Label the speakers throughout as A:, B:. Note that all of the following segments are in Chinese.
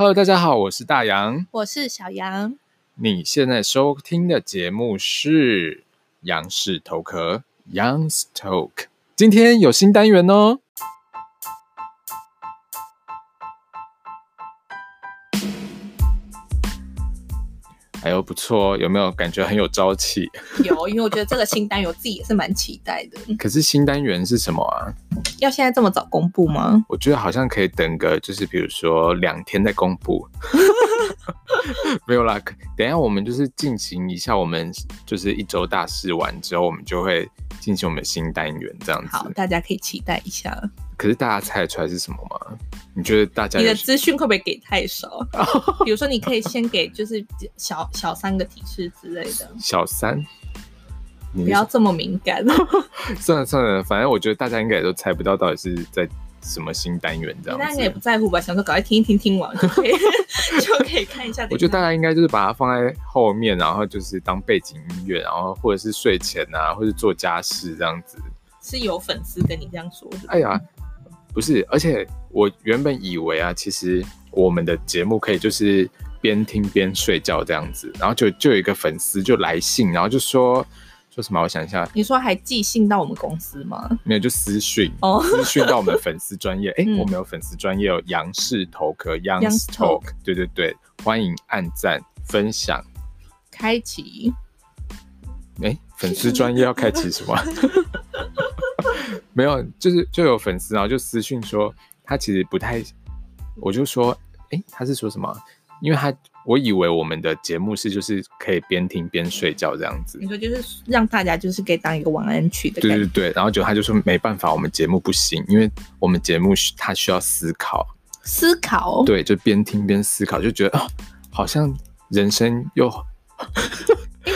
A: Hello，大家好，我是大杨，
B: 我是小杨。
A: 你现在收听的节目是杨氏头壳 Young's Talk，今天有新单元哦。哎呦，不错，有没有感觉很有朝气？
B: 有，因为我觉得这个新单元我自己也是蛮期待的。
A: 可是新单元是什么啊？
B: 要现在这么早公布吗？
A: 我觉得好像可以等个，就是比如说两天再公布。没有啦，等一下我们就是进行一下，我们就是一周大事完之后，我们就会进行我们新单元这样子。
B: 好，大家可以期待一下。
A: 可是大家猜得出来是什么吗？你觉得大家
B: 你的资讯会不会给太少？比如说，你可以先给就是小小三个提示之类的。
A: 小三，
B: 你不要这么敏感。
A: 算了算了，反正我觉得大家应该也都猜不到到底是在什么新单元这样子。大家应该
B: 也不在乎吧？想说赶快听一听，听完就可以 就可以看一下。
A: 我觉得大家应该就是把它放在后面，然后就是当背景音乐，然后或者是睡前啊，或者做家事这样子。
B: 是有粉丝跟你这样说的？
A: 哎呀。不是，而且我原本以为啊，其实我们的节目可以就是边听边睡觉这样子，然后就就有一个粉丝就来信，然后就说说什么？我想一下，
B: 你说还寄信到我们公司吗？
A: 没有，就私讯哦，私讯到我们的粉丝专业。哎、欸，我们有粉丝专业哦杨氏头壳 Young's Talk，对对对，欢迎按赞分享，
B: 开启。
A: 哎、欸，粉丝专业要开启什么？没有，就是就有粉丝，然后就私信说他其实不太，我就说，哎，他是说什么？因为他我以为我们的节目是就是可以边听边睡觉这样子。
B: 你说就是让大家就是可以当一个晚安曲的。
A: 对对对，然后就他就说没办法，我们节目不行，因为我们节目他需要思考。
B: 思考。
A: 对，就边听边思考，就觉得哦，好像人生又。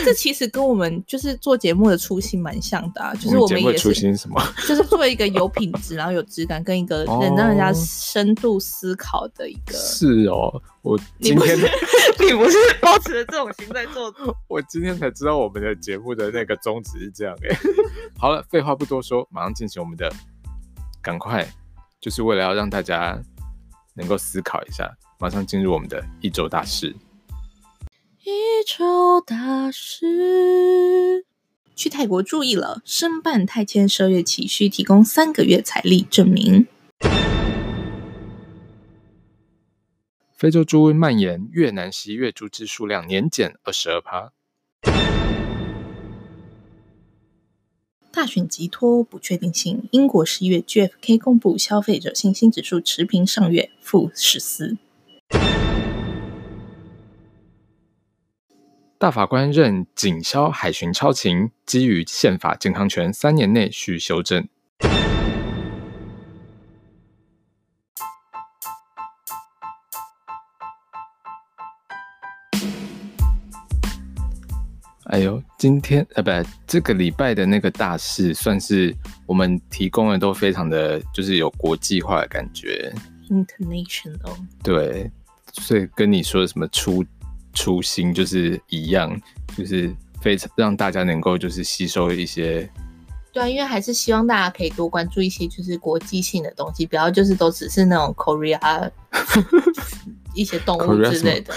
B: 这其实跟我们就是做节目的初心蛮像的啊，就是我们也是，
A: 初心是什么？
B: 就是做一个有品质，然后有质感，跟一个能让人家深度思考的一个。
A: 是哦，我今天
B: 你不是，你不是抱持着这种心在做。
A: 我今天才知道我们的节目的那个宗旨是这样哎。好了，废话不多说，马上进行我们的，赶快，就是为了要让大家能够思考一下，马上进入我们的一周大事。
B: 一周大事，去泰国注意了，申办泰签十二月起需提供三个月财力证明。
A: 非洲猪瘟蔓延，越南十一月猪只数量年减二十二趴。
B: 大选急拖不确定性，英国十一月 GfK 公布消费者信心指数持平上月负十四。
A: 大法官认警消海巡超勤，基于宪法健康权，三年内需修正。哎呦，今天呃，不，这个礼拜的那个大事，算是我们提供的都非常的，就是有国际化的感觉。
B: International。
A: 对，所以跟你说什么出。初心就是一样，就是非常让大家能够就是吸收一些。
B: 对啊，因为还是希望大家可以多关注一些就是国际性的东西，不要就是都只是那种 Korea 一些动物之类的。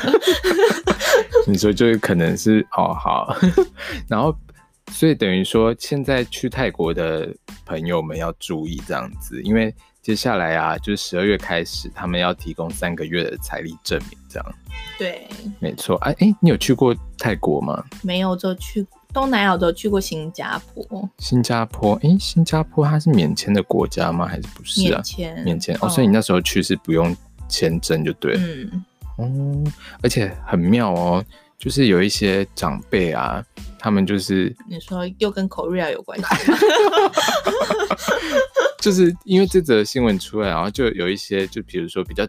A: 你说就是可能是哦好，然后所以等于说现在去泰国的朋友们要注意这样子，因为接下来啊就是十二月开始，他们要提供三个月的财力证明这样。
B: 对，
A: 没错。哎哎，你有去过泰国吗？
B: 没有，就去东南亚都去过新加坡。新加坡，
A: 哎，新加坡它是免签的国家吗？还是不是啊？免签，免签。哦，所以你那时候去是不用签证就对了。嗯。哦，而且很妙哦，就是有一些长辈啊，他们就是
B: 你说又跟 Korea 有关系吗？
A: 就是因为这则新闻出来，然后就有一些，就比如说比较。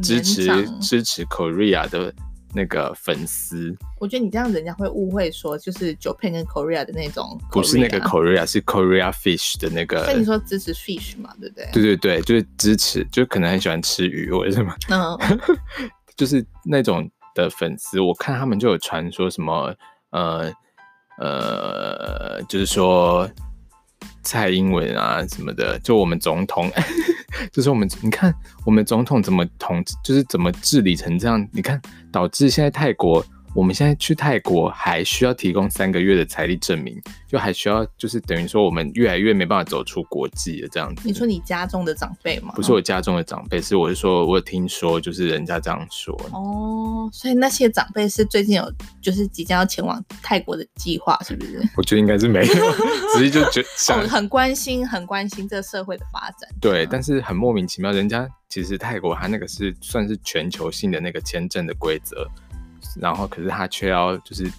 A: 支持支持 Korea 的那个粉丝，
B: 我觉得你这样人家会误会说就是 Japan 跟 Korea 的那种，
A: 不是那个 Korea，是 Korea Fish 的那个。
B: 所以你说支持 Fish 嘛，对不对？
A: 对对对，就是支持，就可能很喜欢吃鱼或者什么，嗯，就是那种的粉丝，我看他们就有传说什么，呃呃，就是说蔡英文啊什么的，就我们总统。就是我们你看我们总统怎么统，就是怎么治理成这样，你看导致现在泰国。我们现在去泰国还需要提供三个月的财力证明，就还需要就是等于说我们越来越没办法走出国际了这样子。
B: 你说你家中的长辈吗？
A: 不是我家中的长辈，是我是说我有听说就是人家这样说。
B: 哦，所以那些长辈是最近有就是即将要前往泰国的计划，是不是？
A: 我觉得应该是没有，只是就觉得想、
B: 哦、很关心很关心这个社会的发展。
A: 对，但是很莫名其妙，人家其实泰国它那个是算是全球性的那个签证的规则。然后，可是他却要就是，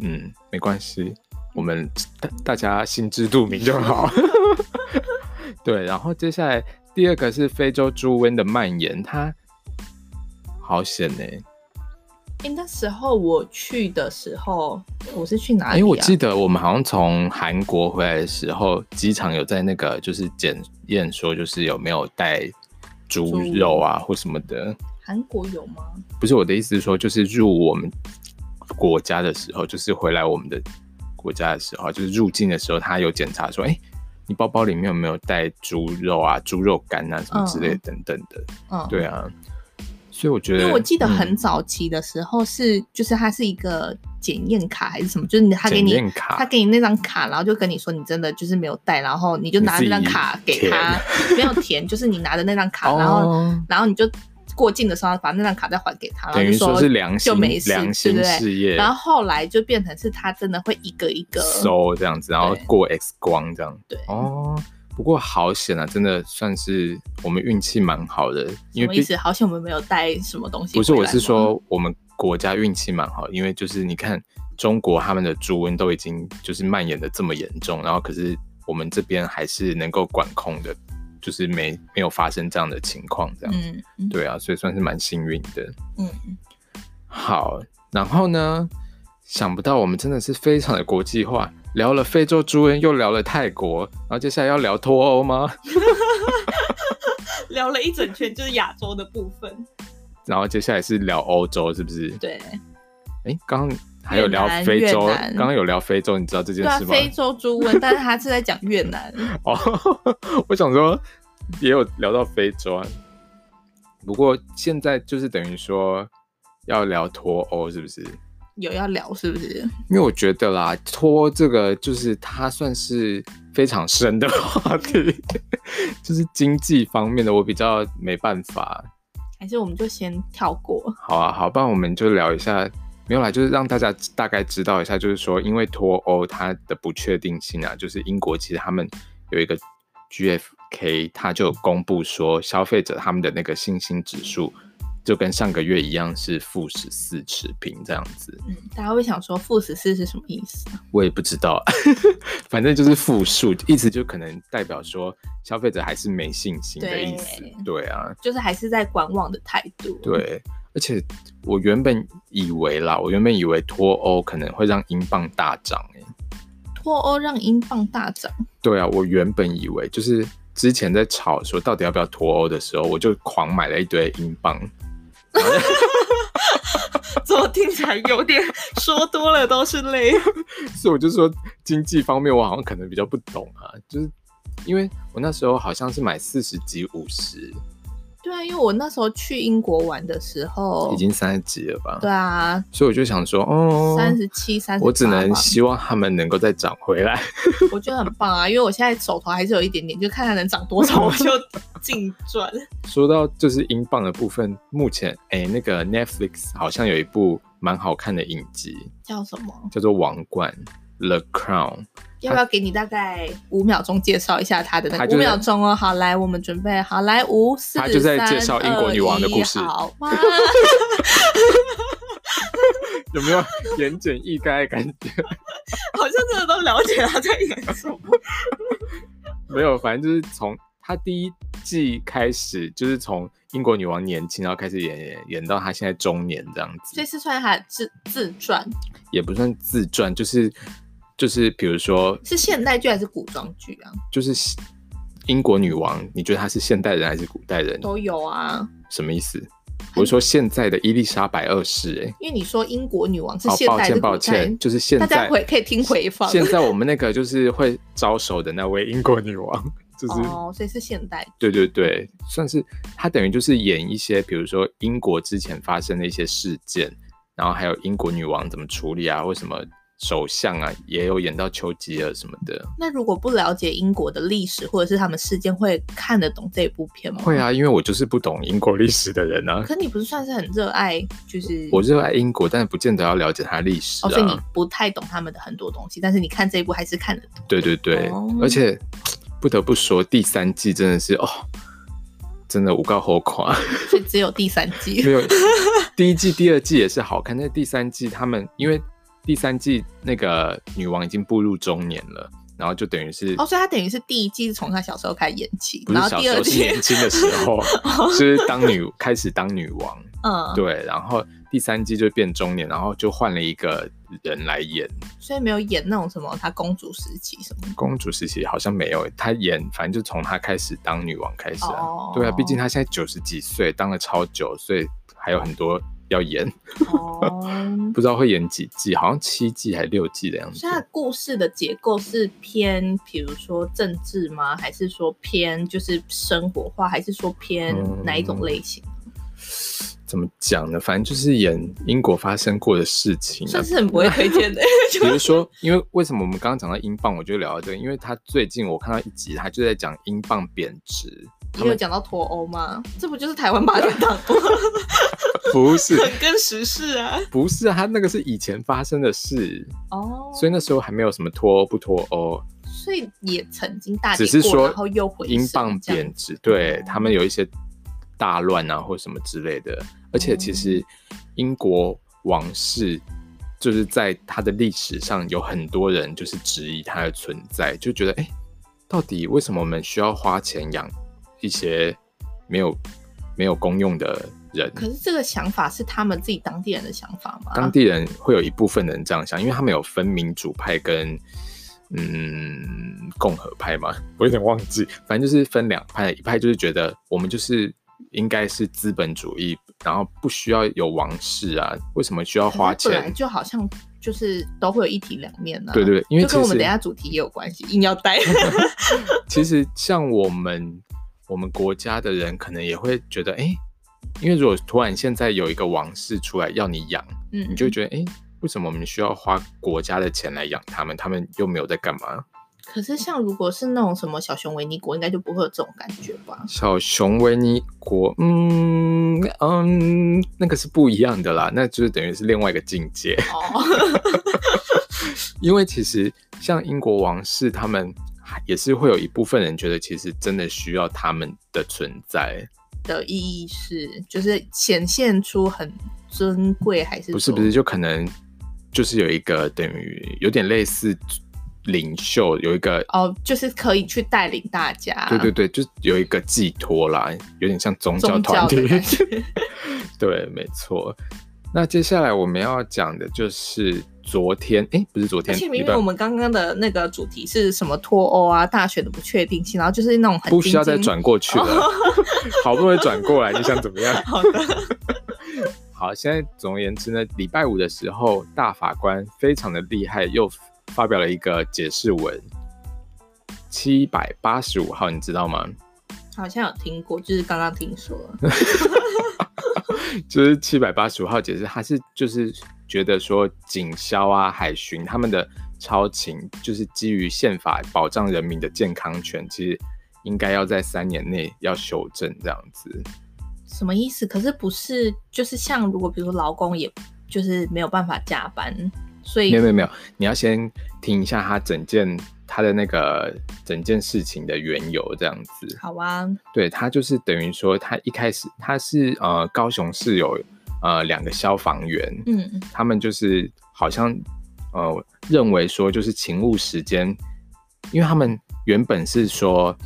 A: 嗯，没关系，我们大大家心知肚明就好。对，然后接下来第二个是非洲猪瘟的蔓延，它好险呢。
B: 哎，那时候我去的时候，我是去哪里啊？
A: 因为我记得我们好像从韩国回来的时候，机场有在那个就是检验说，就是有没有带猪肉啊或什么的。
B: 韩国有吗？
A: 不是，我的意思是说，就是入我们国家的时候，就是回来我们的国家的时候，就是入境的时候，他有检查说，哎、欸，你包包里面有没有带猪肉啊、猪肉干啊什么之类等等的。嗯，对啊。所以我觉得，
B: 因为我记得很早期的时候是，嗯、就是它是一个检验卡还是什么，就是他给你他给你那张卡，然后就跟你说你真的就是没有带，然后你就拿那张卡给他，没有填，就是你拿的那张卡，然后、哦、然后你就。过境的时候把那张卡再还给他，
A: 等于说是良心，
B: 就没事，
A: 良心事业。
B: 然后后来就变成是他真的会一个一个
A: 收这样子，然后过 X 光这样。对哦，不过好险啊，真的算是我们运气蛮好的。因为
B: 意思？好险我们没有带什么东西。
A: 不是，我是说我们国家运气蛮好，因为就是你看中国他们的猪瘟都已经就是蔓延的这么严重，然后可是我们这边还是能够管控的。就是没没有发生这样的情况，这样子，嗯嗯、对啊，所以算是蛮幸运的。嗯，好，然后呢，想不到我们真的是非常的国际化，聊了非洲猪瘟，又聊了泰国，然后接下来要聊脱欧吗？
B: 聊了一整圈，就是亚洲的部分。
A: 然后接下来是聊欧洲，是不是？
B: 对。
A: 哎，刚刚还有聊非洲，刚刚有聊非洲，你知道这件事吗？
B: 非洲猪瘟，但是他是在讲越南。
A: 哦，我想说也有聊到非洲啊，不过现在就是等于说要聊脱欧，是不是？
B: 有要聊是不是？
A: 因为我觉得啦，脱这个就是它算是非常深的话题，就是经济方面的，我比较没办法。
B: 还是我们就先跳过。
A: 好啊，好，不然我们就聊一下。没有啦，就是让大家大概知道一下，就是说，因为脱欧它的不确定性啊，就是英国其实他们有一个 GfK，它就公布说，消费者他们的那个信心指数就跟上个月一样是负十四持平这样子。
B: 嗯，大家会想说负十四是什么意思？
A: 我也不知道，反正就是负数，意思就可能代表说消费者还是没信心的意思。对，对啊，
B: 就是还是在观望的态度。
A: 对。而且我原本以为啦，我原本以为脱欧可能会让英镑大涨哎，
B: 脱欧让英镑大涨？
A: 对啊，我原本以为就是之前在吵说到底要不要脱欧的时候，我就狂买了一堆英镑。
B: 怎么听起来有点说多了都是泪？
A: 所以我就说经济方面我好像可能比较不懂啊，就是因为我那时候好像是买四十几五十。
B: 对啊，因为我那时候去英国玩的时候，
A: 已经三十几了吧？
B: 对啊，
A: 所以我就想说，哦，
B: 三十七、三十，
A: 我只能希望他们能够再涨回来。
B: 我觉得很棒啊，因为我现在手头还是有一点点，就看看能涨多少，我就净赚。说
A: 到就是英镑的部分，目前哎，那个 Netflix 好像有一部蛮好看的影集，
B: 叫什么？
A: 叫做《王冠》（The Crown）。
B: 要不要给你大概五秒钟介绍一下他的那个？五秒钟哦，好，来，我们准备好，来，五四他就在介绍英国女王的故事。好哇，
A: 有没有言简意赅的感觉？
B: 好像真的都了解他在演什么。
A: 没有，反正就是从他第一季开始，就是从英国女王年轻，然后开始演演演到他现在中年这样子。
B: 所以是算他自自传？
A: 也不算自传，就是。就是比如说，
B: 是现代剧还是古装剧啊？
A: 就是英国女王，你觉得她是现代人还是古代人？
B: 都有啊。
A: 什么意思？我是说现在的伊丽莎白二世，哎，因
B: 为你说英国女王是现代，抱歉
A: 抱歉，就是现在。
B: 大家回可以听回放。
A: 现在我们那个就是会招手的那位英国女王，就是
B: 哦，所以是现代。
A: 对对对，算是她等于就是演一些，比如说英国之前发生的一些事件，然后还有英国女王怎么处理啊，或什么。首相啊，也有演到丘吉尔什么的。
B: 那如果不了解英国的历史或者是他们事件，会看得懂这一部片吗？
A: 会啊，因为我就是不懂英国历史的人啊。
B: 可你不是算是很热爱，就是
A: 我热爱英国，但是不见得要了解它历史啊。
B: 哦，所以你不太懂他们的很多东西，但是你看这一部还是看得懂。
A: 对对对，哦，而且 不得不说，第三季真的是哦，真的无告好垮。
B: 所以只有第三季，
A: 没有第一季、第二季也是好看，但是第三季他们因为。第三季那个女王已经步入中年了，然后就等于是
B: 哦，所以她等于是第一季是从她小时候开始演起，
A: 然后小时候，是年轻的时候，就是当女开始当女王，嗯，对，然后第三季就变中年，然后就换了一个人来演，
B: 所以没有演那种什么她公主时期什么，
A: 公主时期好像没有，她演反正就从她开始当女王开始啊，哦、对啊，毕竟她现在九十几岁，当了超久，所以还有很多。要演，哦，不知道会演几季，好像七季还是六季的样子。
B: 现在故事的结构是偏，比如说政治吗？还是说偏就是生活化？还是说偏哪一种类型？
A: 嗯、怎么讲呢？反正就是演英国发生过的事情，
B: 算是很不会推荐的。
A: 比如说，因为为什么我们刚刚讲到英镑，我就聊到这个，因为他最近我看到一集，他就在讲英镑贬值。
B: 你有讲到脱欧吗？这不就是台湾八点档吗？
A: 不是，
B: 很跟时事啊。
A: 不是啊，他那个是以前发生的事哦，所以那时候还没有什么脱欧不脱欧，
B: 所以也曾经大
A: 只是说
B: 然后又回
A: 英镑贬值，对、哦、他们有一些大乱啊或什么之类的。而且其实英国王室就是在他的历史上有很多人就是质疑他的存在，就觉得哎、欸，到底为什么我们需要花钱养？一些没有没有公用的人，
B: 可是这个想法是他们自己当地人的想法吗？
A: 当地人会有一部分人这样想，因为他们有分民主派跟嗯共和派嘛，我有点忘记，反正就是分两派，一派就是觉得我们就是应该是资本主义，然后不需要有王室啊，为什么需要花钱？
B: 本来就好像就是都会有一体两面呢、啊。
A: 对，对对，因
B: 为跟我们等下主题也有关系，硬要带。
A: 其实像我们。我们国家的人可能也会觉得，哎、欸，因为如果突然现在有一个王室出来要你养，嗯，你就会觉得，哎、欸，为什么我们需要花国家的钱来养他们？他们又没有在干嘛？
B: 可是，像如果是那种什么小熊维尼国，应该就不会有这种感觉吧？
A: 小熊维尼国，嗯嗯，那个是不一样的啦，那就是等于是另外一个境界。哦，因为其实像英国王室他们。也是会有一部分人觉得，其实真的需要他们的存在
B: 的意义是，就是显现出很尊贵，还是不
A: 是不是？就可能就是有一个等于有点类似领袖，有一个
B: 哦，就是可以去带领大家。
A: 对对对，就有一个寄托啦，有点像宗教团体。对，没错。那接下来我们要讲的就是。昨天哎，不是昨天，
B: 而且明明我们刚刚的那个主题是什么脱欧啊，大选的不确定性，然后就是那种很
A: 不需要再转过去了，哦、好不容易转过来，你想怎么样？
B: 好的，
A: 好，现在总而言之呢，礼拜五的时候，大法官非常的厉害，又发表了一个解释文，七百八十五号，你知道吗？
B: 好像有听过，就是刚刚听说，
A: 就是七百八十五号解释，他是就是。觉得说警消啊、海巡他们的超勤，就是基于宪法保障人民的健康权，其实应该要在三年内要修正这样子。
B: 什么意思？可是不是就是像如果比如说劳工，也就是没有办法加班，所以
A: 没有没有没有，你要先听一下他整件他的那个整件事情的缘由这样子。
B: 好啊，
A: 对，他就是等于说他一开始他是呃高雄市有。呃，两个消防员，嗯，他们就是好像呃认为说，就是勤务时间，因为他们原本是说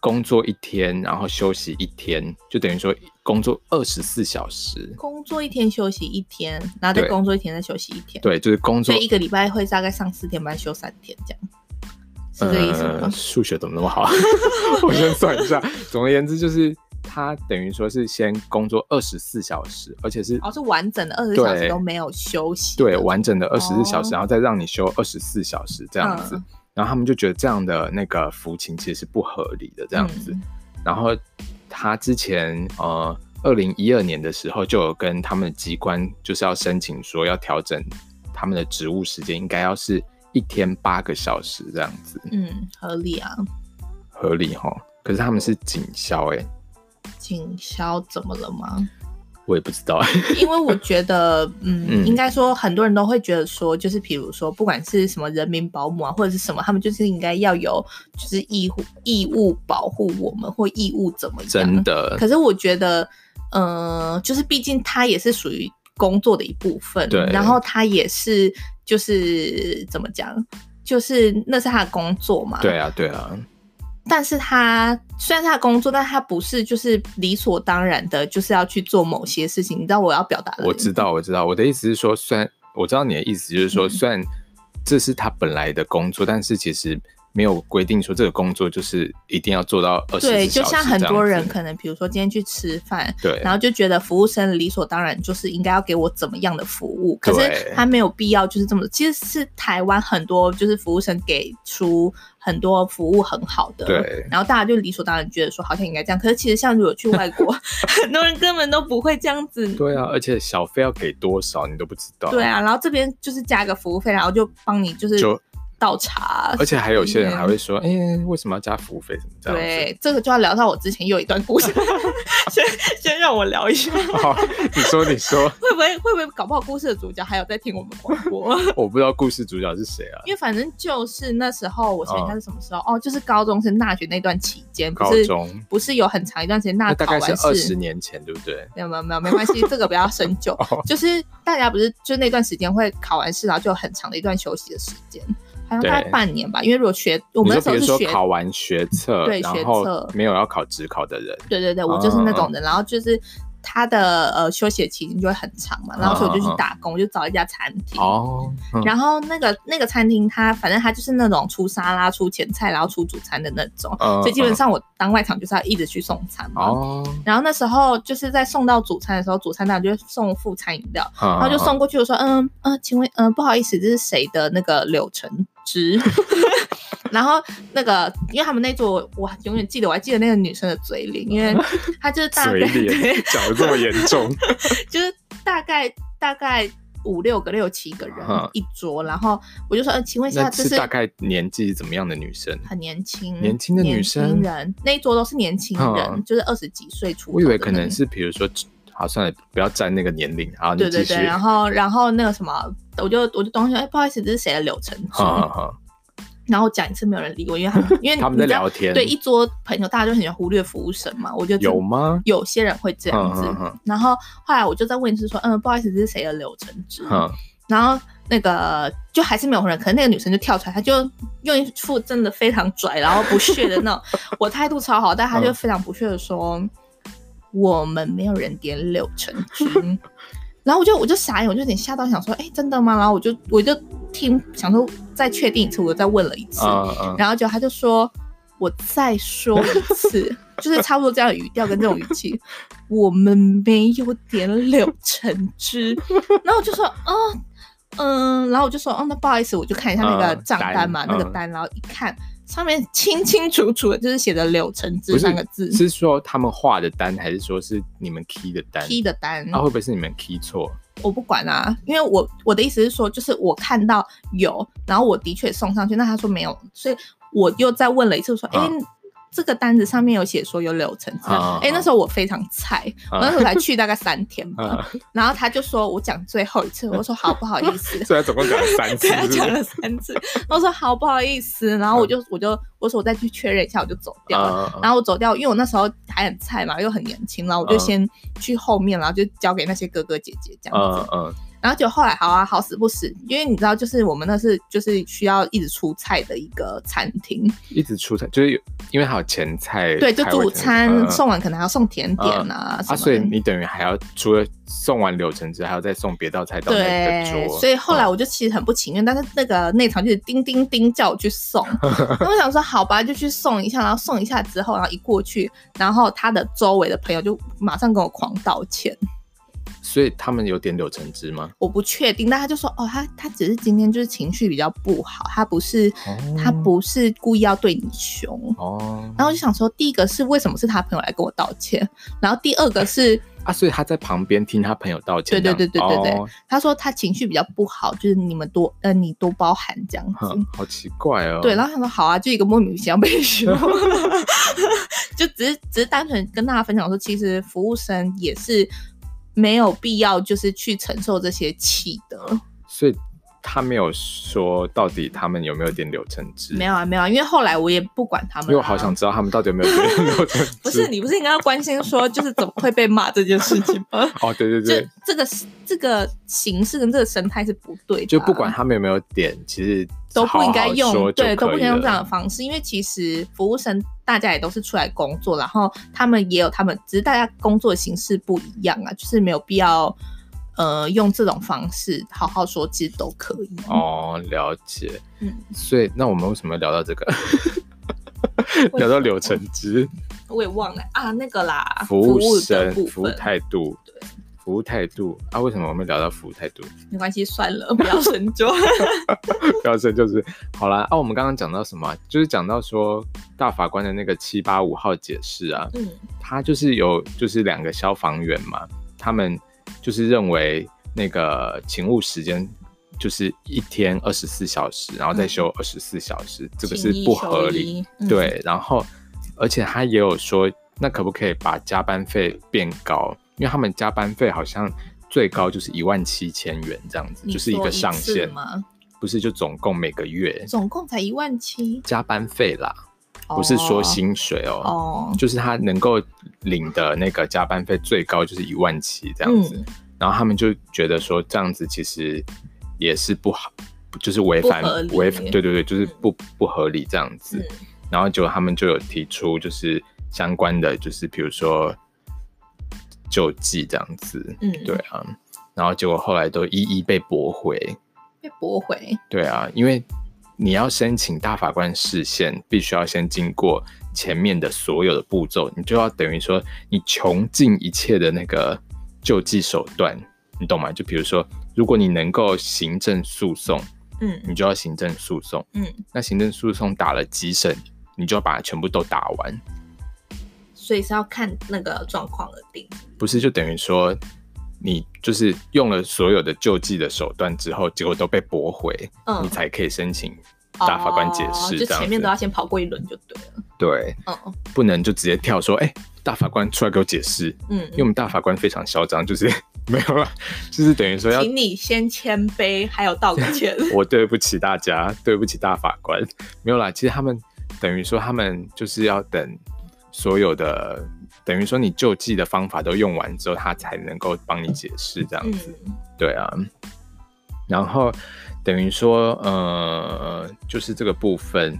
A: 工作一天，然后休息一天，就等于说工作二十四小时，
B: 工作一天休息一天，然后再工作一天再休息一天，
A: 对，就是工作，
B: 所以一个礼拜会大概上四天班，休三天这样，是这个意思吗？呃，数
A: 学怎么那么好？我先算一下，总而言之就是。他等于说是先工作二十四小时，而且是
B: 哦，是完整的二十四小时都没有休息。
A: 对，完整的二十四小时，哦，然后再让你休二十四小时这样子。嗯，然后他们就觉得这样的那个服勤其实是不合理的这样子。嗯、然后他之前呃，二零一二年的时候就有跟他们的机关就是要申请说要调整他们的职务时间，应该要是一天八个小时这样子。
B: 嗯，合理啊，
A: 合理哈。可是他们是警消哎，
B: 警消怎么了吗？
A: 我也不知道，
B: 因为我觉得，嗯，嗯应该说很多人都会觉得说，就是比如说，不管是什么人民保姆啊，或者是什么，他们就是应该要有，就是义务义务保护我们，或义务怎么样？
A: 真的。
B: 可是我觉得，嗯、呃，就是毕竟他也是属于工作的一部分，对。然后他也是，就是怎么讲，就是那是他的工作嘛。
A: 对啊，对啊。
B: 但是他虽然他的工作，但他不是就是理所当然的，就是要去做某些事情。你知道我要表达的？
A: 我知道，我知道。我的意思是说，虽然我知道你的意思，就是说，虽然这是他本来的工作，嗯、但是其实。没有规定说这个工作就是一定要做到二十。对，
B: 就像很多人可能，比如说今天去吃饭，
A: 对，
B: 然后就觉得服务生理所当然就是应该要给我怎么样的服务，可是他没有必要就是这么。其实是台湾很多就是服务生给出很多服务很好的，
A: 对，
B: 然后大家就理所当然觉得说好像应该这样。可是其实像如果去外国，很多人根本都不会这样子。
A: 对啊，而且小费要给多少你都不知道。
B: 对啊，然后这边就是加个服务费，然后就帮你就是。就倒茶，
A: 而且还有些人还会说：“哎、欸，为什么要加服务费？什么这样？”
B: 对，这个就要聊到我之前有一段故事，先先让我聊一下。
A: 好，你说，你说，
B: 会不会会不会搞不好故事的主角还有在听我们广播？
A: 我不知道故事主角是谁啊。
B: 因为反正就是那时候，我想一下是什么时候哦，哦，就是高中升大学那段期间，
A: 高中
B: 不是有很长一段时间，那
A: 大概是二十年前，对不对？
B: 没有没有没有，没关系，这个不要深究。哦、就是大家不是就那段时间会考完试，然后就有很长的一段休息的时间。大概半年吧，因为如果学我们那时候是学
A: 考完学测，对，学测。没有要考职考的人，
B: 对对对，我就是那种人。然后就是他的呃休息期间就会很长嘛，然后所以我就去打工，就找一家餐厅。哦。然后那个那个餐厅，他反正他就是那种出沙拉、出前菜，然后出主餐的那种，所以基本上我当外场就是要一直去送餐嘛。然后那时候就是在送到主餐的时候，主餐当然就会送副餐饮料，然后就送过去，我说嗯嗯，请问嗯不好意思，这是谁的那个柳橙汁，然后那个，因为他们那桌，我永远记得，我还记得那个女生的嘴脸，因为 她就是大概
A: 嘴脸讲的这么严重，
B: 就是大概大概五六个、六七个人一桌，然后我就说，呃，请问一下，这是
A: 大概年纪是怎么样的女生？
B: 很年轻，
A: 年轻的女生
B: 人，那一桌都是年轻人，就是二十几岁出头。
A: 我以为可能是，比如说。好，算了，不要占那个年龄。啊，
B: 对对对，然后然后那个什么，我就我就东西，哎，不好意思，这是谁的柳橙汁？然后讲一次没有人理我，因为他们因为
A: 他们在聊天，
B: 对一桌朋友，大家就很喜欢忽略服务生嘛。我就
A: 有吗？
B: 有些人会这样子。然后后来我就在问一次说，嗯，不好意思，这是谁的柳橙汁？然后那个就还是没有人，可能那个女生就跳出来，她就用一副真的非常拽，然后不屑的那种，我态度超好，但她就非常不屑的说。我们没有人点柳橙汁，然后我就我就傻眼，我就有点吓到，想说，哎、欸，真的吗？然后我就我就听，想说再确定一次，我就再问了一次，uh, uh. 然后就他就说，我再说一次，就是差不多这样的语调跟这种语气，我们没有点柳橙汁，然后我就说，嗯、哦、嗯，然后我就说，哦，那不好意思，我就看一下那个账单嘛，uh, 那个单，然后一看。上面清清楚楚的，就是写的“柳橙汁”三个字。
A: 是说他们画的单，还是说是你们 key 的单
B: ？key 的单，
A: 那、啊、会不会是你们 key 错？
B: 我不管啊，因为我我的意思是说，就是我看到有，然后我的确送上去，那他说没有，所以我又再问了一次，说，哎、啊。欸这个单子上面有写说有柳橙汁，哎、uh, 欸，那时候我非常菜，uh, 我那时候才去大概三天吧，uh, 然后他就说我讲最后一次，我说好不好意思，
A: 虽然总共讲了三次，
B: 讲了三次，我说好不好意思，然后我就、uh, 我就我说我再去确认一下，我就走掉了，uh, 然后我走掉，因为我那时候还很菜嘛，又很年轻，然后我就先去后面，然后就交给那些哥哥姐姐这样子。Uh, uh, 然后就后来好啊，好死不死，因为你知道，就是我们那是就是需要一直出菜的一个餐厅，
A: 一直出菜，就是有因为还有前菜，
B: 对，就主餐、嗯、送完可能还要送甜点啊、嗯、
A: 啊，所以你等于还要除了送完柳橙汁，还要再送别道菜到那个桌。
B: 对，所以后来我就其实很不情愿，嗯、但是那个内场就是叮叮叮叫我去送，那我想说好吧，就去送一下，然后送一下之后，然后一过去，然后他的周围的朋友就马上跟我狂道歉。
A: 所以他们有点柳橙汁吗？
B: 我不确定，但他就说哦，他他只是今天就是情绪比较不好，他不是、哦、他不是故意要对你凶哦。然后我就想说，第一个是为什么是他朋友来跟我道歉，然后第二个是。
A: 啊，所以他在旁边听他朋友道歉。
B: 对对对对对对，哦、他说他情绪比较不好，就是你们多呃，你多包涵这样子。
A: 好奇怪哦。
B: 对，然后他说好啊，就一个莫名其妙被凶，就只是只是单纯跟大家分享说，其实服务生也是没有必要就是去承受这些气的。
A: 所以。他没有说到底他们有没有点柳橙汁？
B: 没有啊，没有啊，因为后来我也不管他们、啊。
A: 因为我好想知道他们到底有没有点柳橙汁。
B: 不是你不是应该要关心说，就是怎么会被骂这件事情吗？
A: 哦，对对对，
B: 这个这个形式跟这个生态是不对的、啊。
A: 就不管他们有没有点，其实
B: 都不应该用，对，都不应该用这样的方式，因为其实服务生大家也都是出来工作，然后他们也有他们，只是大家工作形式不一样啊，就是没有必要。呃，用这种方式好好说，其实都可以
A: 哦。了解，嗯，所以那我们为什么要聊到这个？聊到柳橙汁，
B: 我也忘了啊，那个啦，
A: 服务生服务态度，对，服务态度啊，为什么我们聊到服务态度？
B: 没关系，算了，不要深究，
A: 不要深究，就是好啦。啊，我们刚刚讲到什么？就是讲到说大法官的那个七八五号解释啊，嗯，他就是有就是两个消防员嘛，他们。就是认为那个勤务时间就是一天二十四小时，然后再休二十四小时，嗯，这个是不合理。嗯、对，然后而且他也有说，那可不可以把加班费变高？因为他们加班费好像最高就是一万七千元这样子，就是一个上限吗？不是，就总共每个月
B: 总共才一万七
A: 加班费啦，不是说薪水哦，哦，就是他能够。领的那个加班费最高就是一万七这样子，嗯，然后他们就觉得说这样子其实也是不好，就是违反违对对对，就是不不合理这样子，嗯，然后就他们就有提出就是相关的就是比如说救济这样子，嗯，对啊，然后结果后来都一一被驳回，
B: 被驳回，
A: 对啊，因为你要申请大法官视线，必须要先经过。前面的所有的步骤，你就要等于说，你穷尽一切的那个救济手段，你懂吗？就比如说，如果你能够行政诉讼，嗯，你就要行政诉讼，嗯，那行政诉讼打了几审，你就要把它全部都打完。
B: 所以是要看那个状况而定。
A: 不是，就等于说，你就是用了所有的救济的手段之后，结果都被驳回，嗯，你才可以申请。大法官解释，
B: 就前面都要先跑过一轮就对了。
A: 对，嗯，不能就直接跳说，哎、欸，大法官出来给我解释。嗯，因为我们大法官非常嚣张，就是 没有了，就是等于说要，
B: 请你先谦卑，还有道个歉。
A: 我对不起大家，对不起大法官，没有啦。其实他们等于说，他们就是要等所有的，等于说你救济的方法都用完之后，他才能够帮你解释这样子。嗯、对啊，然后。等于说，呃，就是这个部分，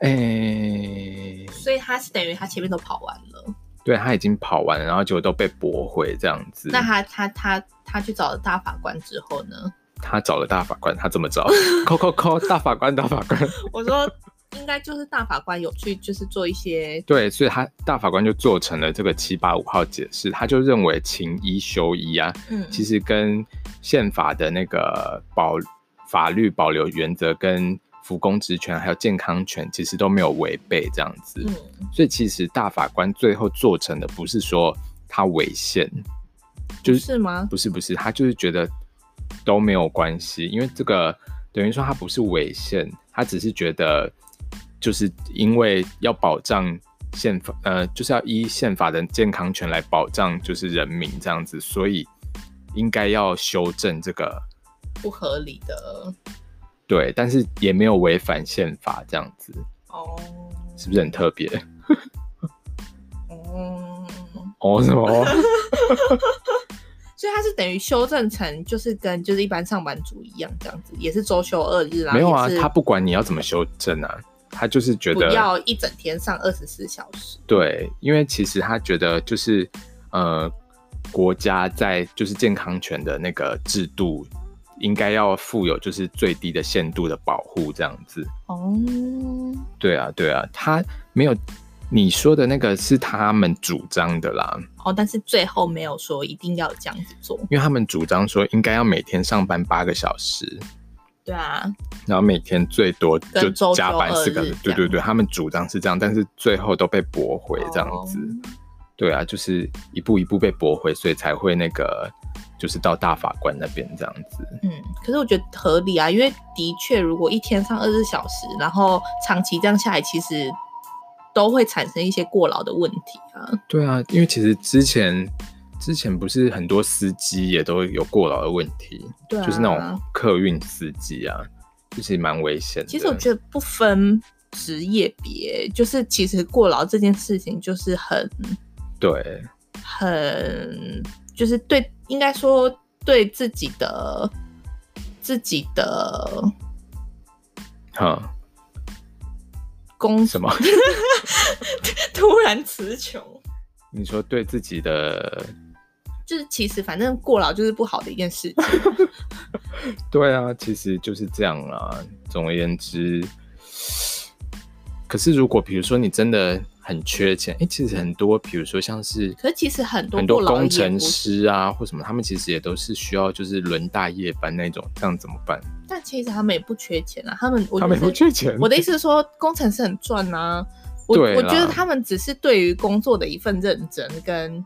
A: 哎、欸，
B: 所以他是等于他前面都跑完了，
A: 对，他已经跑完了，然后结果都被驳回这样子。
B: 那他他他他去找了大法官之后呢？
A: 他找了大法官，他怎么找？扣扣扣，大法官，大法官。
B: 我说。应该就是大法官有去，就是做一些
A: 对，所以他大法官就做成了这个七八五号解释，他就认为情一休一啊，嗯，其实跟宪法的那个保法律保留原则跟服公职权还有健康权其实都没有违背这样子，嗯，所以其实大法官最后做成的不是说他违宪，就是
B: 是吗？
A: 不是不是，他就是觉得都没有关系，因为这个等于说他不是违宪，他只是觉得。就是因为要保障宪法，呃，就是要依宪法的健康权来保障，就是人民这样子，所以应该要修正这个
B: 不合理的。
A: 对，但是也没有违反宪法这样子。
B: 哦，
A: 是不是很特别？
B: 哦，
A: 哦什么？
B: 所以它是等于修正成，就是跟就是一般上班族一样这样子，也是周休二日啊。
A: 没有啊，他不管你要怎么修正啊。他就是觉得
B: 不要一整天上二十四小时。
A: 对，因为其实他觉得就是呃，国家在就是健康权的那个制度，应该要负有就是最低的限度的保护这样子。哦，对啊，对啊，他没有你说的那个是他们主张的啦。
B: 哦，但是最后没有说一定要这样子做，
A: 因为他们主张说应该要每天上班八个小时。
B: 对啊，
A: 然后每天最多就加班四个。对对对，他们主张是这样，但是最后都被驳回这样子。哦、对啊，就是一步一步被驳回，所以才会那个。就是到大法官那边这样子，
B: 嗯，可是我觉得合理啊，因为的确，如果一天上二十四小时，然后长期这样下来，其实都会产生一些过劳的问题啊。
A: 对啊，因为其实之前之前不是很多司机也都有过劳的问题，对啊，就是那种客运司机啊，就是蛮危险的。
B: 其实我觉得不分职业别，就是其实过劳这件事情就是很
A: 对，
B: 很。就是对，应该说对自己的自己的，
A: 哈，
B: 公
A: 什么？
B: 突然词穷。
A: 你说对自己的，
B: 就是其实反正过劳就是不好的一件事情。
A: 对啊，其实就是这样啊。总而言之，可是如果比如说你真的。很缺钱，哎、欸，其实很多，比如说像是，
B: 可是其实很多
A: 很多工程师啊，或什么，他们其实也都是需要就是轮大夜班那种，这样怎么办？
B: 但其实他们也不缺钱啊，他们
A: 他们也不缺钱。
B: 我的意思是说，工程师很赚啊。我我觉得他们只是对于工作的一份认真跟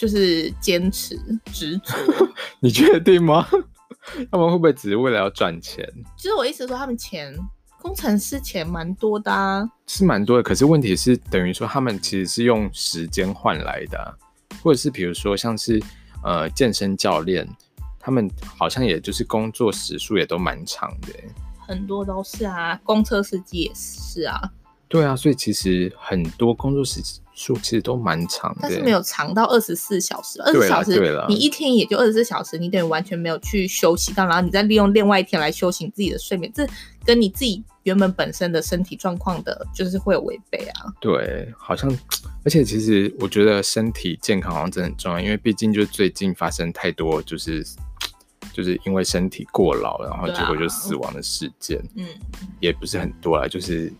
B: 就是坚持执着。
A: 你确定吗？他们会不会只是为了要赚钱？
B: 其实我意思是说，他们钱。工程师钱蛮多的啊，
A: 是蛮多的。可是问题是，等于说他们其实是用时间换来的啊，或者是比如说像是呃健身教练，他们好像也就是工作时数也都蛮长的。
B: 很多都是啊，公车司机也是啊。
A: 对啊，所以其实很多工作时数其实都蛮长的，
B: 但是没有长到二十四小时。二十四小时，你一天也就二十四小时，你等于完全没有去休息到，然后你再利用另外一天来休息自己的睡眠，这跟你自己原本本身的身体状况的，就是会有违背啊。
A: 对，好像，而且其实我觉得身体健康好像真的很重要，因为毕竟就最近发生太多，就是就是因为身体过劳，然后结果就死亡的事件，嗯，也不是很多啦，就是。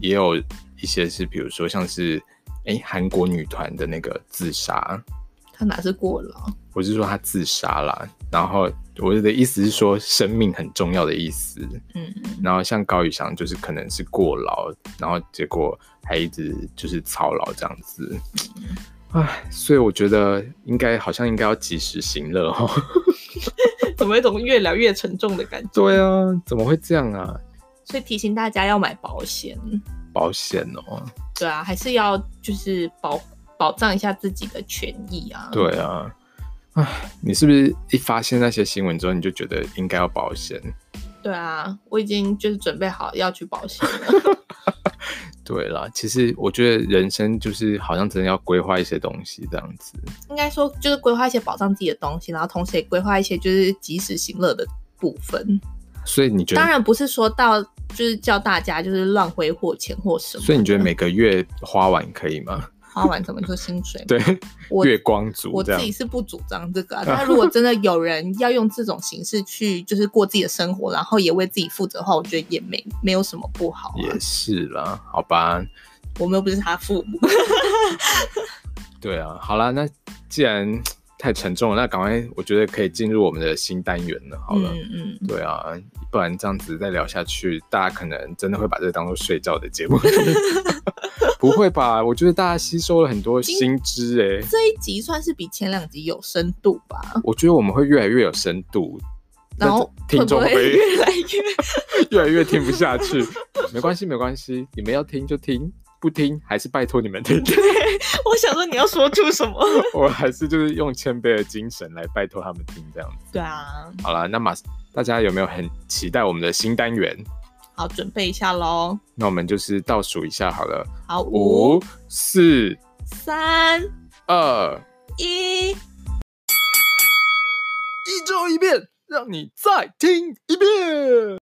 A: 也有一些是，比如说像是，哎，韩国女团的那个自杀，
B: 她哪是过劳？
A: 我是说她自杀啦。然后我的意思是说，生命很重要的意思。嗯。然后像高宇翔，就是可能是过劳，然后结果还一直就是操劳这样子。唉，所以我觉得应该好像应该要及时行乐哦。
B: 怎么有种越聊越沉重的感觉？
A: 对啊，怎么会这样啊？
B: 所以提醒大家要买保险，
A: 保险哦，
B: 对啊，还是要就是保保障一下自己的权益啊。
A: 对啊，唉，你是不是一发现那些新闻之后，你就觉得应该要保险？
B: 对啊，我已经就是准备好要去保险了。
A: 对啦，其实我觉得人生就是好像真的要规划一些东西这样子。
B: 应该说就是规划一些保障自己的东西，然后同时也规划一些就是及时行乐的部分。
A: 所以你觉得？
B: 当然不是说到就是叫大家就是乱挥霍钱或什么。
A: 所以你觉得每个月花完可以吗？
B: 花完怎么做薪水？
A: 对，月光族。
B: 我自己是不主张这个啊。但如果真的有人要用这种形式去就是过自己的生活，然后也为自己负责的话，我觉得也没没有什么不好啊。
A: 也是啦，好吧。
B: 我们又不是他父母。
A: 对啊，好啦，那既然。太沉重了，那赶快，我觉得可以进入我们的新单元了。好了，嗯嗯，对啊，不然这样子再聊下去，大家可能真的会把这个当做睡觉的节目。不会吧？我觉得大家吸收了很多新知哎、欸。
B: 这一集算是比前两集有深度吧？
A: 我觉得我们会越来越有深度，
B: 然
A: 后听众，
B: 会越来越
A: 越来越听不下去。没关系，没关系，你们要听就听。不听还是拜托你们听。
B: 对，我想说你要说出什么？
A: 我还是就是用谦卑的精神来拜托他们听这样子。
B: 对啊。
A: 好了，那么大家有没有很期待我们的新单元？
B: 好，准备一下喽。
A: 那我们就是倒数一下好了。
B: 好，五、
A: 四、
B: 三、
A: 二、
B: 一。一
A: 周一遍，让你再听一遍。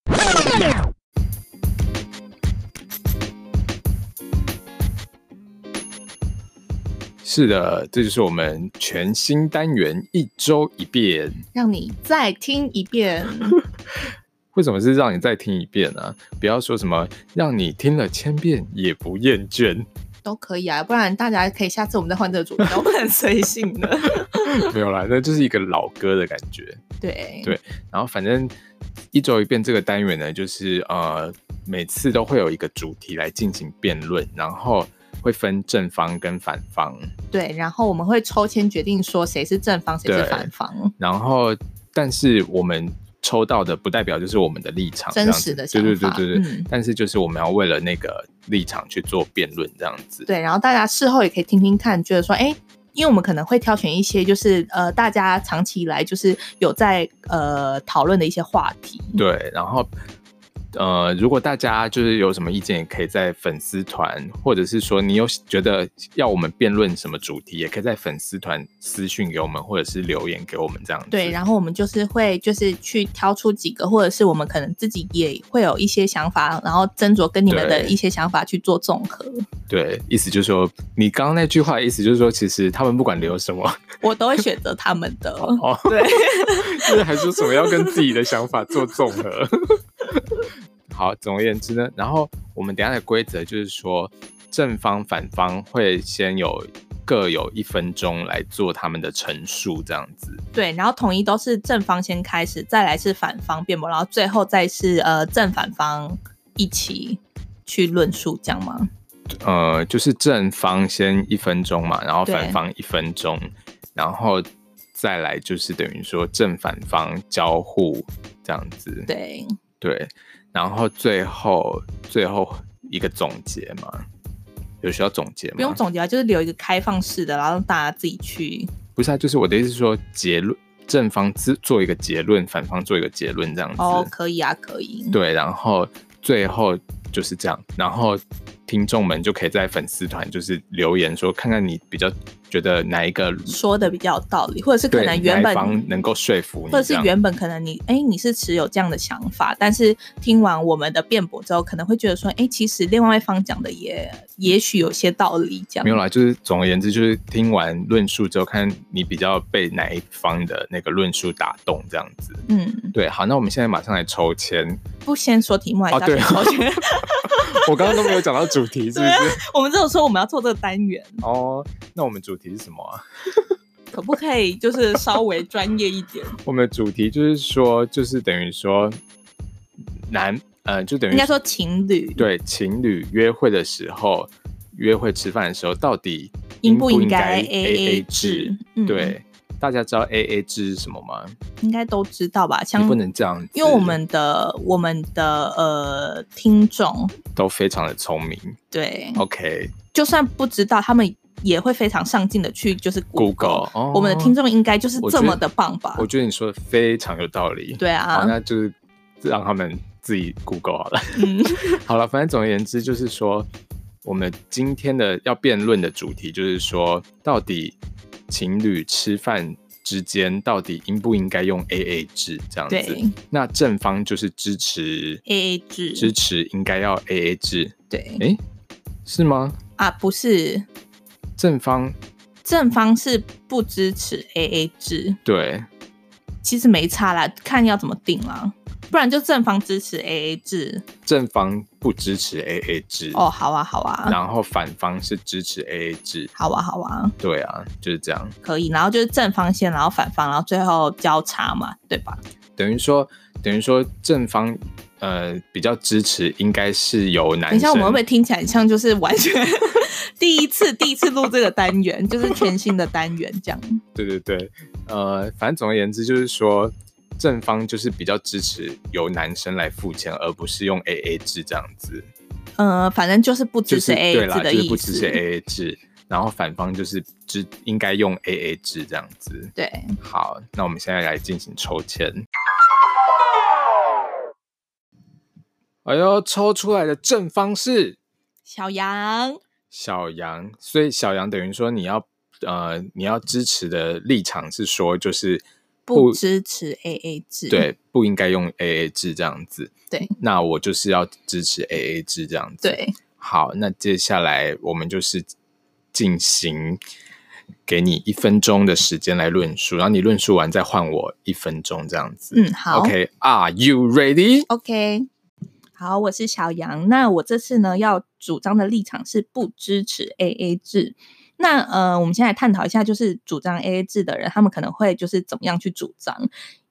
A: 是的，这就是我们全新单元一周一遍，
B: 让你再听一遍。
A: 为什么是让你再听一遍呢、啊？不要说什么让你听了千遍也不厌倦，
B: 都可以啊，不然大家可以下次我们再换这个主题，我们很随性的。
A: 没有啦，那就是一个老歌的感觉。
B: 对
A: 对，然后反正一周一遍这个单元呢，就是呃每次都会有一个主题来进行辩论，然后会分正方跟反方。
B: 对，然后我们会抽签决定说谁是正方，谁是反方。
A: 然后，但是我们。抽到的不代表就是我们的立场，
B: 真实的想法，
A: 对对对对对。
B: 嗯，
A: 但是就是我们要为了那个立场去做辩论，这样子。
B: 对，然后大家事后也可以听听看，觉得说，哎，因为我们可能会挑选一些，就是呃，大家长期以来就是有在呃讨论的一些话题。
A: 对，然后。呃，如果大家就是有什么意见，也可以在粉丝团，或者是说你有觉得要我们辩论什么主题，也可以在粉丝团私讯给我们，或者是留言给我们这样子。
B: 对，然后我们就是会就是去挑出几个，或者是我们可能自己也会有一些想法，然后斟酌跟你们的一些想法去做综合。
A: 对，对，意思就是说，你刚刚那句话的意思就是说，其实他们不管留什么，
B: 我都会选择他们的。
A: 哦，
B: 对，
A: 就是还说什么要跟自己的想法做综合。好，总而言之呢，然后我们等下的规则就是说，正方、反方会先有各有一分钟来做他们的陈述，这样子。
B: 对，然后统一都是正方先开始，再来是反方辩驳，然后最后再是呃正反方一起去论述，这样吗？
A: 呃，就是正方先一分钟嘛，然后反方一分钟，然后再来就是等于说正反方交互这样子。
B: 对
A: 对。然后最后最后一个总结嘛，有需要总结吗？
B: 不用总结啊，就是留一个开放式的，然后让大家自己去。
A: 不是啊，就是我的意思是说，结论正方自做一个结论，反方做一个结论，这样子。
B: 哦，可以啊，可以。
A: 对，然后最后就是这样，然后听众们就可以在粉丝团就是留言说，看看你比较。觉得哪一个
B: 说的比较有道理，或者是可能原本
A: 能够说服你，
B: 或者是原本可能你哎、欸、你是持有这样的想法，但是听完我们的辩驳之后，可能会觉得说哎、欸、其实另外一方讲的也也许有些道理，这样
A: 没有啦，就是总而言之就是听完论述之后，看你比较被哪一方的那个论述打动这样子。
B: 嗯，
A: 对，好，那我们现在马上来抽签，
B: 不先说题目还是要抽签？
A: 我刚刚都没有讲到主题，是不是？
B: 我们只有说我们要做这个单元
A: 哦，那我们主。主题是什么啊？
B: 可不可以就是稍微专业一点？
A: 我们的主题就是说，就是等于说男呃，就等于
B: 应该说情侣
A: 对情侣约会的时候，约会吃饭的时候，到底应不应该 A A 制？对，大家知道 A A 制是什么吗？
B: 应该都知道吧？像
A: 不能这样，
B: 因为我们的我们的呃听众
A: 都非常的聪明。
B: 对
A: ，OK，
B: 就算不知道他们。也会非常上进的去，就是 Google，, Google、哦、我们的听众应该就是这么的棒吧？
A: 我觉,得你说的非常有道理。
B: 对啊，
A: 那就是让他们自己 Google 好了。嗯，好了，反正总而言之就是说，我们今天的要辩论的主题就是说，到底情侣吃饭之间到底应不应该用 AA 制这样子？对。那正方就是支持
B: AA 制，
A: 支持应该要 AA 制。
B: 对。
A: 哎，是吗？
B: 啊，不是。
A: 正方，
B: 正方是不支持 AA 制。
A: 对，
B: 其实没差啦，看要怎么定啦。不然就正方支持 AA 制，
A: 正方不支持 AA 制。
B: 哦，好啊，好啊。
A: 然后反方是支持 AA 制。
B: 好啊，好啊。
A: 对啊，就是这样。
B: 可以，然后就是正方先，然后反方，然后最后交叉嘛，对吧？
A: 等于说，等于说正方呃比较支持，应该是由男生。
B: 等一下我们会不会听起来像就是完全？第一次，第一次录这个单元，就是全新的单元，这样。
A: 对对对，呃，反正总而言之，就是说正方就是比较支持由男生来付钱，而不是用 AA 制这样子。
B: 呃，反正就是不支持 AA 制的意思。
A: 就是、不支持 AA 制，然后反方就是支应该用 AA 制这样子。
B: 对，
A: 好，那我们现在来进行抽签。哎呦，抽出来的正方是
B: 小羊。
A: 小羊，所以小羊等于说你要呃，你要支持的立场是说，就是
B: 不，不支持 AA 制，
A: 对，不应该用 AA 制这样子。
B: 对，
A: 那我就是要支持 AA 制这样子。
B: 对，
A: 好，那接下来我们就是进行给你一分钟的时间来论述，然后你论述完再换我一分钟这样子。
B: 嗯，好。
A: OK，Are you ready？OK。
B: 好，我是小杨。那我这次呢要主张的立场是不支持 AA 制。那呃，我们先来探讨一下，就是主张 AA 制的人，他们可能会就是怎么样去主张？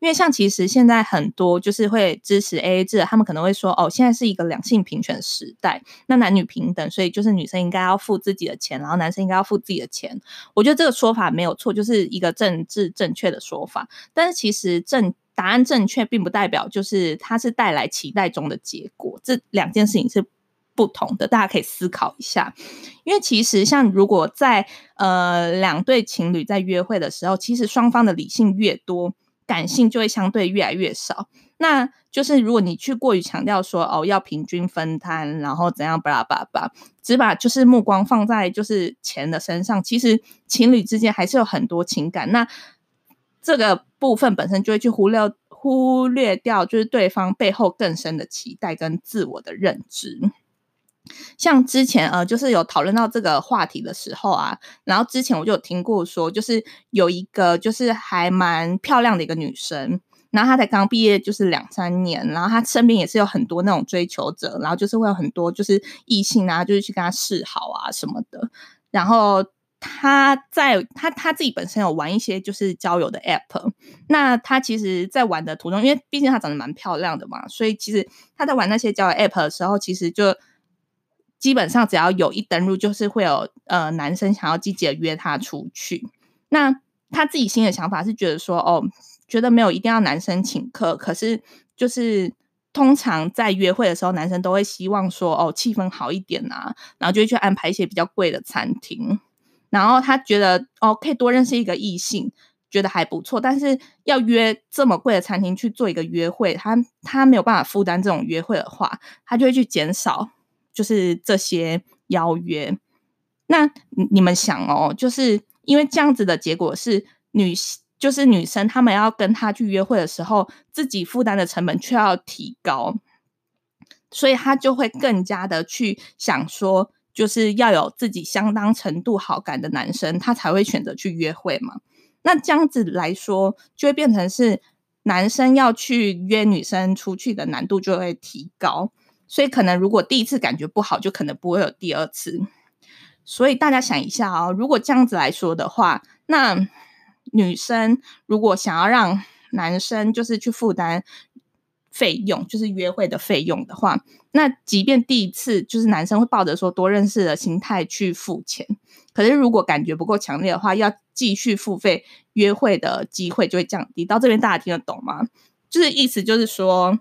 B: 因为像其实现在很多就是会支持 AA 制，他们可能会说，哦，现在是一个两性平权时代，那男女平等，所以就是女生应该要付自己的钱，然后男生应该要付自己的钱。我觉得这个说法没有错，就是一个政治正确的说法。但是其实正答案正确，并不代表就是它是带来期待中的结果，这两件事情是不同的，大家可以思考一下。因为其实像如果在呃两对情侣在约会的时候，其实双方的理性越多，感性就会相对越来越少。那就是如果你去过于强调说哦要平均分摊，然后怎样巴拉巴拉，只把就是目光放在就是钱的身上，其实情侣之间还是有很多情感。那这个部分本身就会去忽略忽略掉，就是对方背后更深的期待跟自我的认知。像之前呃，就是有讨论到这个话题的时候啊，然后之前我就有听过说，就是有一个就是还蛮漂亮的一个女生，然后她才刚毕业就是两三年，然后她身边也是有很多那种追求者，然后就是会有很多就是异性啊，就是去跟她示好啊什么的。然后他在他他自己本身有玩一些就是交友的 app，那他其实，在玩的途中，因为毕竟她长得蛮漂亮的嘛，所以其实他在玩那些交友 app 的时候，其实就。基本上只要有一登录，就是会有呃男生想要积极的约他出去。那他自己心里的想法是觉得说，哦，觉得没有一定要男生请客，可是就是通常在约会的时候，男生都会希望说，哦，气氛好一点啊，然后就会去安排一些比较贵的餐厅。然后他觉得，哦，可以多认识一个异性，觉得还不错。但是要约这么贵的餐厅去做一个约会，他他没有办法负担这种约会的话，他就会去减少。就是这些邀约，那你们想哦，就是因为这样子的结果是女，就是女生她们要跟他去约会的时候，自己负担的成本却要提高，所以她就会更加的去想说，就是要有自己相当程度好感的男生，他才会选择去约会嘛。那这样子来说，就会变成是男生要去约女生出去的难度就会提高。所以可能如果第一次感觉不好，就可能不会有第二次。所以大家想一下哦，如果这样子来说的话，那女生如果想要让男生就是去负担费用，就是约会的费用的话，那即便第一次就是男生会抱着说多认识的心态去付钱，可是如果感觉不够强烈的话，要继续付费，约会的机会就会降低。到这边大家听得懂吗？就是意思就是说。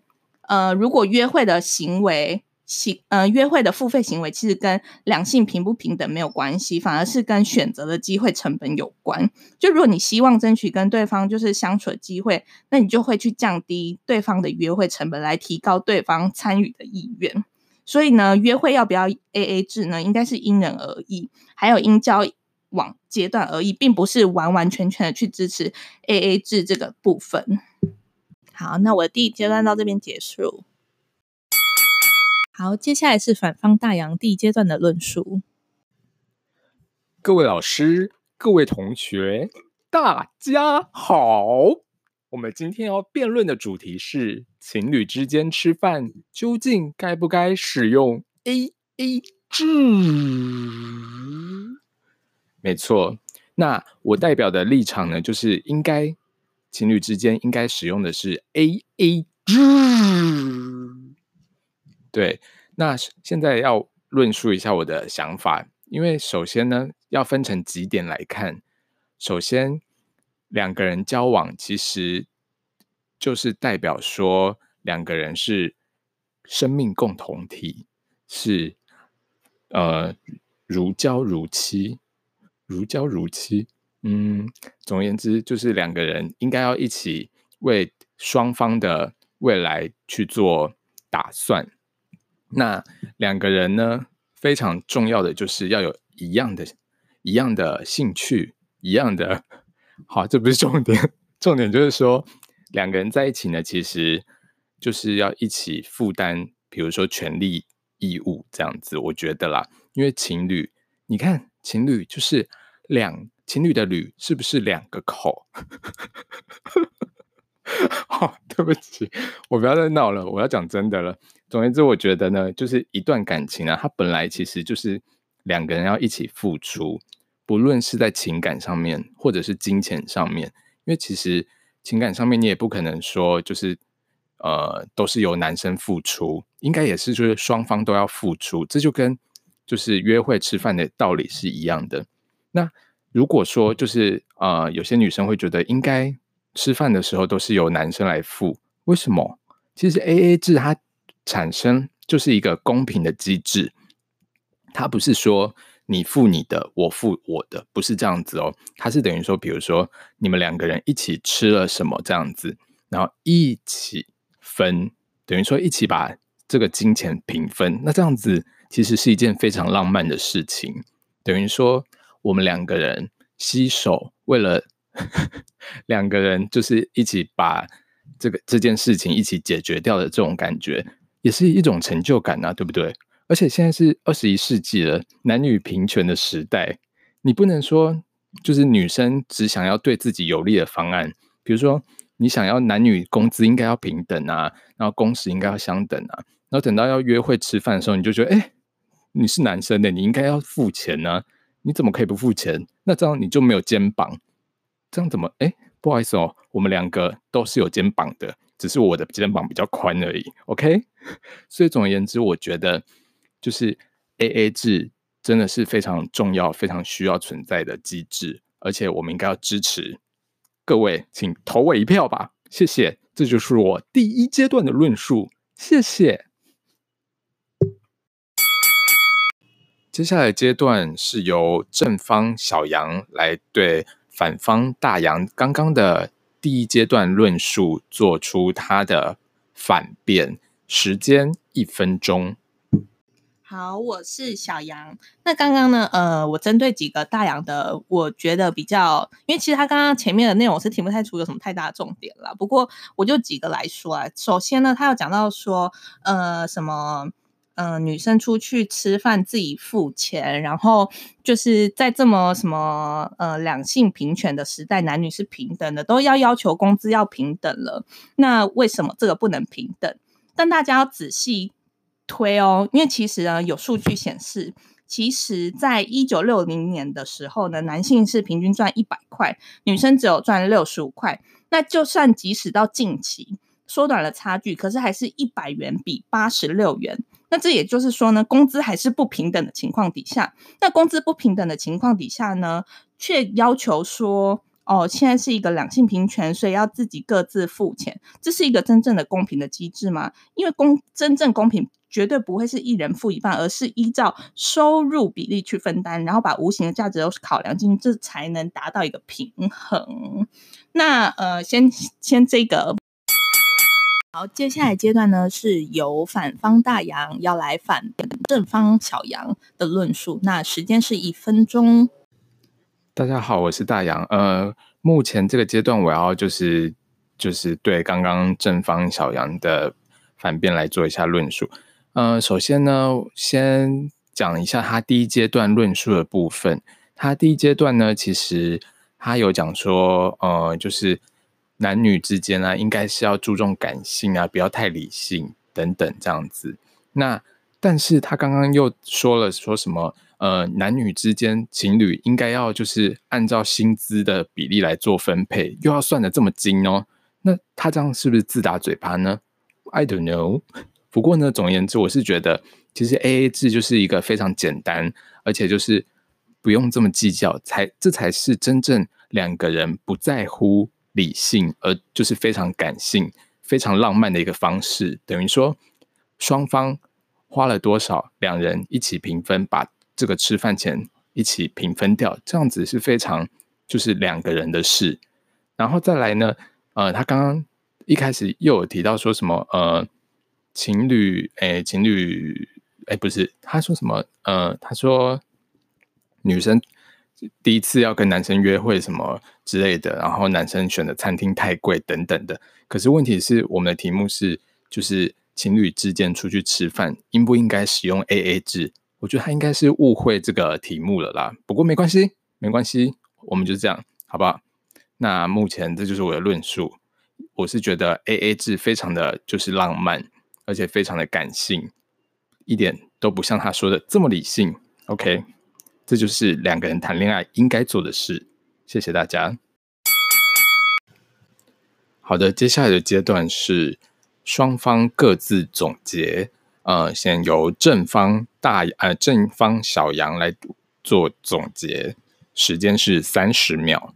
B: 呃，如果约会的行为行呃约会的付费行为其实跟两性平不平等没有关系，反而是跟选择的机会成本有关。就如果你希望争取跟对方就是相处的机会，那你就会去降低对方的约会成本，来提高对方参与的意愿。所以呢，约会要不要 AA 制呢？应该是因人而异，还有因交往阶段而异，并不是完完全全的去支持 AA 制这个部分。好，那我的第一阶段到这边结束。好，接下来是反方大洋第一阶段的论述。
A: 各位老师、各位同学，大家好。我们今天要辩论的主题是：情侣之间吃饭究竟该不该使用 AA 制？没错，那我代表的立场呢，就是应该。情侣之间应该使用的是 AA 制。对，那现在要论述一下我的想法，因为首先呢，要分成几点来看。首先，两个人交往其实就是代表说两个人是生命共同体，是呃如胶如漆，如胶如漆。嗯，总而言之，就是两个人应该要一起为双方的未来去做打算。那两个人呢，非常重要的就是要有一样的、一样的兴趣，一样的。好，这不是重点，重点就是说，两个人在一起呢，其实就是要一起负担，比如说权利义务这样子。我觉得啦，因为情侣，你看，情侣就是两。情侣的“侣”是不是两个口？好，对不起，我不要再闹了，我要讲真的了。总而言之，我觉得呢，就是一段感情啊，它本来其实就是两个人要一起付出，不论是在情感上面，或者是金钱上面。因为其实情感上面，你也不可能说就是呃都是由男生付出，应该也是就是双方都要付出。这就跟就是约会吃饭的道理是一样的。那如果说就是呃有些女生会觉得应该吃饭的时候都是由男生来付，为什么？其实 AA 制它。产生就是一个公平的机制，它不是说你付你的，我付我的，不是这样子哦。它是等于说，比如说你们两个人一起吃了什么这样子，然后一起分，等于说一起把这个金钱平分。那这样子其实是一件非常浪漫的事情，等于说我们两个人携手，为了 两个人就是一起把这个这件事情一起解决掉的这种感觉。也是一种成就感啊，对不对？而且现在是二十一世纪了，男女平权的时代，你不能说就是女生只想要对自己有利的方案，比如说你想要男女工资应该要平等啊，然后工时应该要相等啊，然后等到要约会吃饭的时候，你就觉得，哎，你是男生的，你应该要付钱呢，你怎么可以不付钱？那这样你就没有肩膀，这样怎么？哎，不好意思哦，我们两个都是有肩膀的。只是我的肩膀比较宽而已，OK。所以总而言之，我觉得就是 AA 制真的是非常重要、非常需要存在的机制，而且我们应该要支持。各位，请投我一票吧，谢谢。这就是我第一阶段的论述，谢谢。接下来阶段是由正方小杨来对反方大杨刚刚的。第一阶段论述做出他的反辩，时间一分钟。
B: 好，我是小杨。那刚刚呢？呃，我针对几个大洋的，我觉得比较，因为其实他刚刚前面的内容我是听不太出有什么太大的重点了。不过我就几个来说啊。首先呢，他有讲到说，呃，什么？嗯、女生出去吃饭自己付钱，然后就是在这么什么呃两性平权的时代，男女是平等的，都要要求工资要平等了。那为什么这个不能平等？但大家要仔细推哦，因为其实呢，有数据显示，其实在一九六零年的时候呢，男性是平均赚一百块，女生只有赚六十五块。那就算即使到近期缩短了差距，可是还是一百元比八十六元。那这也就是说呢，工资还是不平等的情况底下，那工资不平等的情况底下呢，却要求说，哦，现在是一个两性平权，所以要自己各自付钱，这是一个真正的公平的机制吗？因为公真正公平绝对不会是一人付一半，而是依照收入比例去分担，然后把无形的价值都考量进去，这才能达到一个平衡。那呃，先先这个。好，接下来阶段呢，是由反方大杨要来反正方小杨的论述。那时间是一分钟。
A: 大家好，我是大杨。呃，目前这个阶段，我要就是就是对刚刚正方小杨的反辩来做一下论述。呃，首先呢，先讲一下他第一阶段论述的部分。他第一阶段呢，其实他有讲说，呃，就是。男女之间、啊，应该是要注重感性啊，不要太理性等等这样子。那但是他刚刚又说了说什么？呃，男女之间情侣应该要就是按照薪资的比例来做分配，又要算得这么精哦。那他这样是不是自打嘴巴呢？I don't know。不过呢，总而言之，我是觉得其实 AA 制就是一个非常简单，而且就是不用这么计较，才这才是真正两个人不在乎。理性，而就是非常感性、非常浪漫的一个方式。等于说，双方花了多少，两人一起平分，把这个吃饭钱一起平分掉，这样子是非常就是两个人的事。然后再来呢，呃，他刚刚一开始又有提到说什么，呃，情侣，哎，情侣，哎，不是，他说什么，呃，他说女生。第一次要跟男生约会什么之类的，然后男生选的餐厅太贵等等的。可是问题是，我们的题目是，就是情侣之间出去吃饭，应不应该使用 AA 制？我觉得他应该是误会这个题目了啦。不过没关系，没关系，我们就这样，好不好？那目前这就是我的论述。我是觉得 AA 制非常的就是浪漫，而且非常的感性，一点都不像他说的这么理性。OK，这就是两个人谈恋爱应该做的事。谢谢大家。好的，接下来的阶段是双方各自总结。呃，先由正方大呃正方小杨来做总结，时间是三十秒。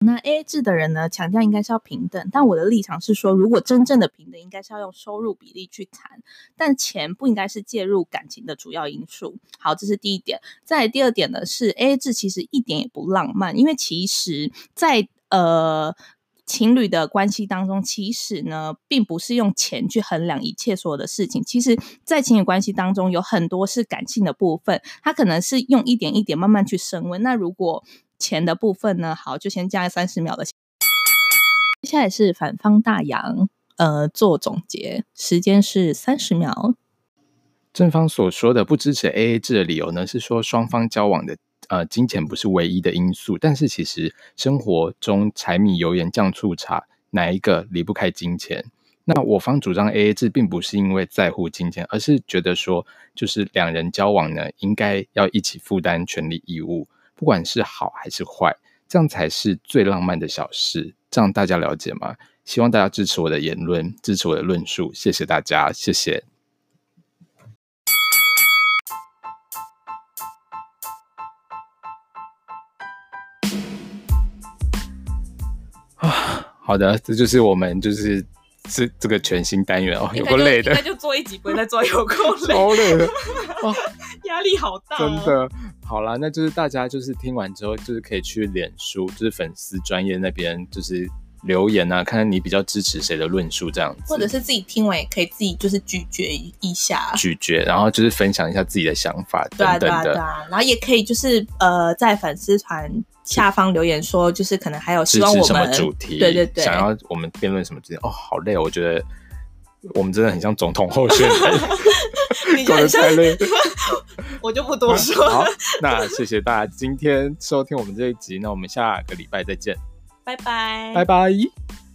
B: 那 AA 制的人呢，强调应该是要平等，但我的立场是说，如果真正的平等，应该是要用收入比例去谈，但钱不应该是介入感情的主要因素。好，这是第一点。再第二点呢，是 AA 制其实一点也不浪漫，因为其实在呃。情侣的关系当中，其实呢，并不是用钱去衡量一切所有的事情。其实，在情侣关系当中，有很多是感性的部分，它可能是用一点一点慢慢去升温。那如果钱的部分呢？好，就先加三十秒的。接下来是反方大杨，呃，做总结，时间是三十秒。
A: 正方所说的不支持 AA 制的理由呢，是说双方交往的。呃，金钱不是唯一的因素，但是其实生活中柴米油盐酱醋茶，哪一个离不开金钱？那我方主张 AA 制，并不是因为在乎金钱，而是觉得说，就是两人交往呢，应该要一起负担权利义务，不管是好还是坏，这样才是最浪漫的小事。这样大家了解吗？希望大家支持我的言论，支持我的论述，谢谢大家，谢谢。好的，这就是我们就是这这个全新单元哦，有够累的，
B: 那就做一集不会再做，有够累，
A: 超累的，
B: 压力好大，
A: 真的。好啦，那就是大家就是听完之后，就是可以去脸书，就是粉丝专业那边，就是留言啊，看看你比较支持谁的论述这样子，
B: 或者是自己听完也可以自己就是咀嚼一下，
A: 咀嚼，然后就是分享一下自己的想法等等的，对啊对啊对啊，
B: 然后也可以就是呃在粉丝团。下方留言说，就是可能还有希望我们
A: 什么主题，
B: 对对对，
A: 想要我们辩论什么主题？哦，好累哦，我觉得我们真的很像总统候选人，搞得太累，
B: 我就不多说。
A: 好，那谢谢大家今天收听我们这一集，那我们下个礼拜再见，
B: 拜拜，
A: 拜拜。